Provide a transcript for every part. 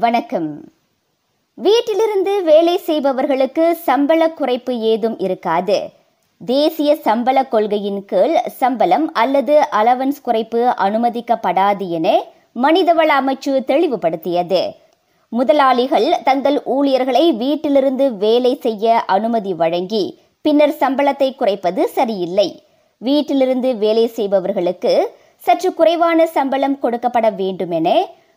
வணக்கம். வீட்டிலிருந்து வேலை செய்பவர்களுக்கு சம்பள குறைப்பு ஏதும் இருக்காது. தேசிய சம்பள கொள்கையின் கீழ் சம்பளம் அல்லது அலவன்ஸ் குறைப்பு அனுமதிக்கப்படாது என மனிதவள அமைச்சு தெளிவுபடுத்தியது. முதலாளிகள் தங்கள் ஊழியர்களை வீட்டிலிருந்து வேலை செய்ய அனுமதி வழங்கி பின்னர் சம்பளத்தை குறைப்பது சரியில்லை. வீட்டிலிருந்து வேலை செய்பவர்களுக்கு சற்று குறைவான சம்பளம் கொடுக்கப்பட வேண்டும் என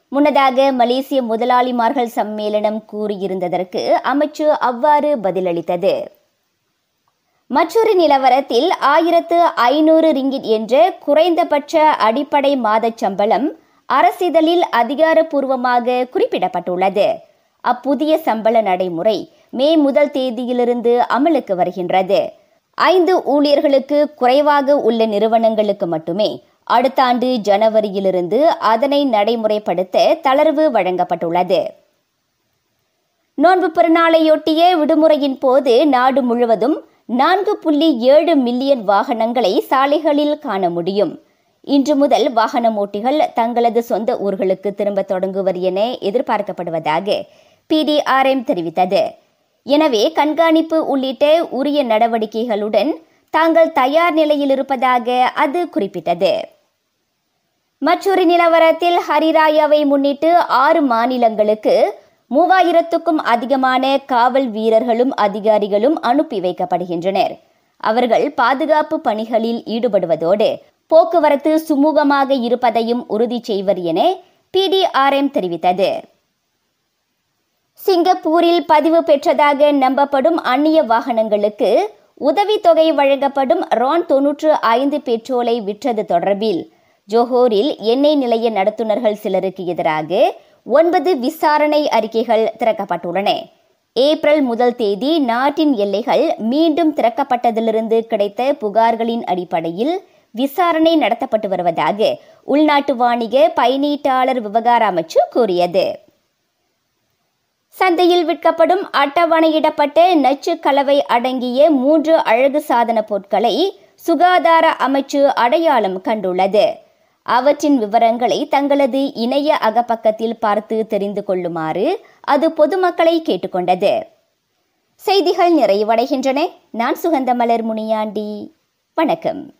முன்னதாக மலேசிய முதலாளிமார்கள் சம்மேளனம் கூறியிருந்ததற்கு அமைச்சு அவ்வாறு பதிலளித்தது. மற்றொரு நிலவரத்தில் ஆயிரத்து ஐநூறு ரிங்கிட் என்ற குறைந்தபட்ச அடிப்படை மாதச் சம்பளம் அரசிதழில் அதிகாரப்பூர்வமாக குறிப்பிடப்பட்டுள்ளது. அப்புதிய சம்பள நடைமுறை மே முதல் தேதியிலிருந்து அமலுக்கு வருகின்றது. ஐந்து ஊழியர்களுக்கு குறைவாக உள்ள நிறுவனங்களுக்கு மட்டுமே அடுத்த ஆண்டு ஜனவரியிலிருந்து அதனை நடைமுறைப்படுத்த தளர்வு வழங்கப்பட்டுள்ளது. நோன்பு பெருநாளையொட்டிய விடுமுறையின் போது நாடு முழுவதும் நான்கு புள்ளி ஏழு மில்லியன் வாகனங்களை சாலைகளில் காண முடியும். இன்று முதல் வாகன ஓட்டிகள் தங்களது சொந்த ஊர்களுக்கு திரும்ப தொடங்குவர் என எதிர்பார்க்கப்படுவதாக பிடிஆர்எம் தெரிவித்தது. எனவே கண்காணிப்பு உள்ளிட்ட உரிய நடவடிக்கைகளுடன் தாங்கள் தயார் நிலையில் இருப்பதாக அது குறிப்பிட்டது. மற்றொரு நிலவரத்தில் ஹரிராயாவை முன்னிட்டு ஆறு மாநிலங்களுக்கு மூவாயிரத்துக்கும் அதிகமான காவல் வீரர்களும் அதிகாரிகளும் அனுப்பி வைக்கப்படுகின்றனர். அவர்கள் பாதுகாப்பு பணிகளில் ஈடுபடுவதோடு போக்குவரத்து சுமூகமாக இருப்பதையும் உறுதி செய்வர் என பிடிஆர்எம் தெரிவித்தது. சிங்கப்பூரில் பதிவு பெற்றதாக நம்பப்படும் அந்நிய வாகனங்களுக்கு உதவித்தொகை வழங்கப்படும் ரான் தொன்னூற்று ஐந்து பெட்ரோலை விற்றது தொடர்பில் ஜோஹோரில் எண்ணெய் நிலைய நடத்துனர்கள் சிலருக்கு எதிராக ஒன்பது விசாரணை அறிக்கைகள் திறக்கப்பட்டுள்ளன. ஏப்ரல் முதல் தேதி நாட்டின் எல்லைகள் மீண்டும் திறக்கப்பட்டதிலிருந்து கிடைத்த புகார்களின் அடிப்படையில் விசாரணை நடத்தப்பட்டு வருவதாக உள்நாட்டு வாணிக பயணீட்டாளர் விவகார அமைச்சு கூறியது. சந்தையில் விற்கப்படும் அட்டவணையிடப்பட்ட நச்சு கலவை அடங்கிய மூன்று அழகு சாதன பொருட்களை சுகாதார அமைச்சு அடையாளம் கண்டுள்ளது. அவற்றின் விவரங்களை தங்களது இணைய அகப்பக்கத்தில் பார்த்து தெரிந்து கொள்ளுமாறு அது பொதுமக்களை கேட்டுக்கொண்டது. செய்திகள் நிறைவடைகின்றன. நான் சுகந்தமலர் முனியாண்டி. வணக்கம்.